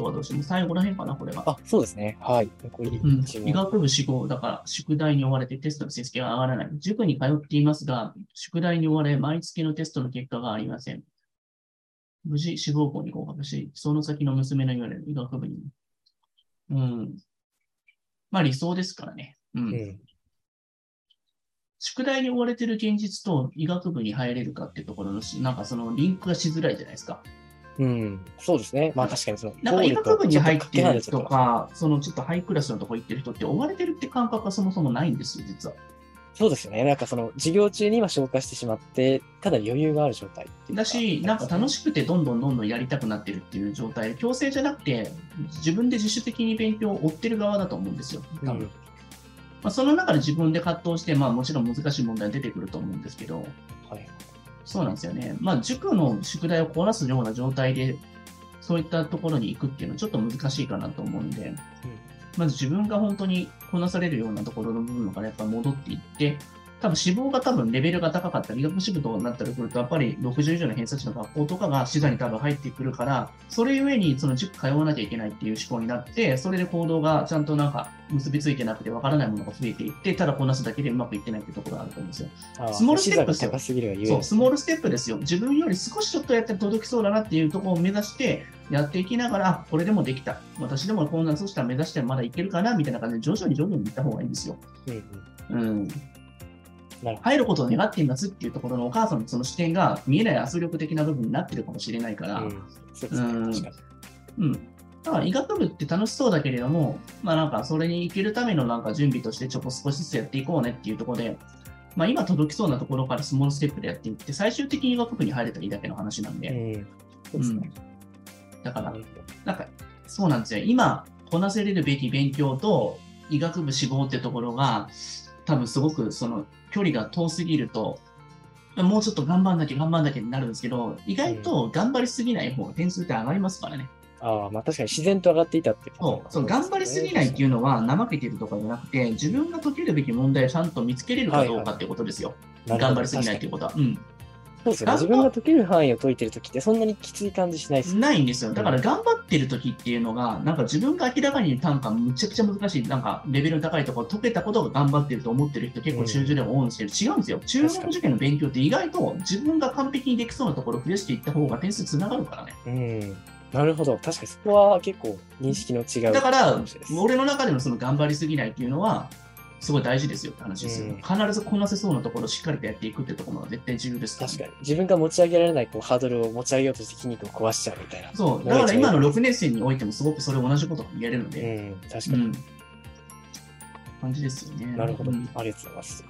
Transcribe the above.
とはどうしても最後らへんかな、これが。あ、そうですね。はい。残り医学部志望だから、宿題に追われてテストの成績が上がらない。塾に通っていますが、宿題に追われ、毎月のテストの結果がありません。無事、志望校に合格し、その先の娘の言われる医学部に。うん。まあ理想ですからね。うん。うん。宿題に追われてる現実と医学部に入れるかっていうところのし、なんかそのリンクがしづらいじゃないですか。うん。そうですね。まあ確かにその、なんか医学部に入ってるとか、そのちょっとハイクラスのとこ行ってる人って追われてるって感覚がそもそもないんですよ、実は。そうですよね。なんかその、授業中に今消化してしまって、ただ余裕がある状態っていうかだし、なんか楽しくてどんどんどんどんやりたくなってるっていう状態で、強制じゃなくて、自分で自主的に勉強を追ってる側だと思うんですよ、多分。うんまあ、その中で自分で葛藤して、まあもちろん難しい問題出てくると思うんですけど、はい。そうなんですよね。まあ塾の宿題をこなすような状態で、そういったところに行くっていうのはちょっと難しいかなと思うんで、まず自分が本当にこなされるようなところの部分からやっぱ戻っていって、多分志望が多分レベルが高かったり、医学支部となったりすると、やっぱり60以上の偏差値の学校とかが視座に多分入ってくるから、それゆえにその塾通わなきゃいけないっていう思考になって、それで行動がちゃんとなんか結びついてなくてわからないものが増えていって、ただこなすだけでうまくいってないっていうところがあると思うんですよ。スモールステップですよそう、にスモールステップですよ。自分より少しちょっとやって届きそうだなっていうところを目指してやっていきながら、あこれでもできた。私でもこんな、そしたら目指してまだいけるかなみたいな感じで徐々に徐々にいった方がいいんですよ。うんうん。入ることを願っていますっていうところのお母さんのその視点が見えない圧力的な部分になってるかもしれないから、ど。うん。だから医学部って楽しそうだけれども、まあなんかそれに行けるためのなんか準備としてちょっと少しずつやっていこうねっていうところで、まあ今届きそうなところからスモールステップでやっていって、最終的に医学部に入れたらいいだけの話なんで、うん。そうですね。だからなんかそうなんですよ。今こなせれるべき勉強と医学部志望ってところが、多分すごくその距離が遠すぎると、もうちょっと頑張んなきゃ頑張んなきゃになるんですけど、意外と頑張りすぎない方が点数って上がりますからね。ああ、まあ確かに自然と上がっていたってそう、その頑張りすぎないっていうのは怠けてるとかじゃなくて、自分が解けるべき問題をちゃんと見つけれるかどうかっていうことですよ。なるほど頑張りすぎないっていうことは。うん。そうですよね。自分が解ける範囲を解いてるときってそんなにきつい感じしないです。ないんですよ。だから頑張ってる時っていうのが、なんか自分が明らかに単価むちゃくちゃ難しい、なんかレベルの高いところ解けたことが頑張ってると思ってる人結構中受でも多いんですけど、違うんですよ。中学受験の勉強って意外と自分が完璧にできそうなところを増やしていった方が点数つながるからね。うん。なるほど。確かにそこは結構認識の違う。だから俺の中でのその頑張りすぎないっていうのは、すごい大事ですよって話ですよ。うん必ずこなせそうなところをしっかりとやっていくってところが絶対重要ですね確かに。自分が持ち上げられないこうハードルを持ち上げようとして筋肉を壊しちゃうみたいな。そう。だから今の6年生においてもすごくそれ同じことが言えるので、うん。確かに。うん。感じですよね。なるほど。うんありがとうございます。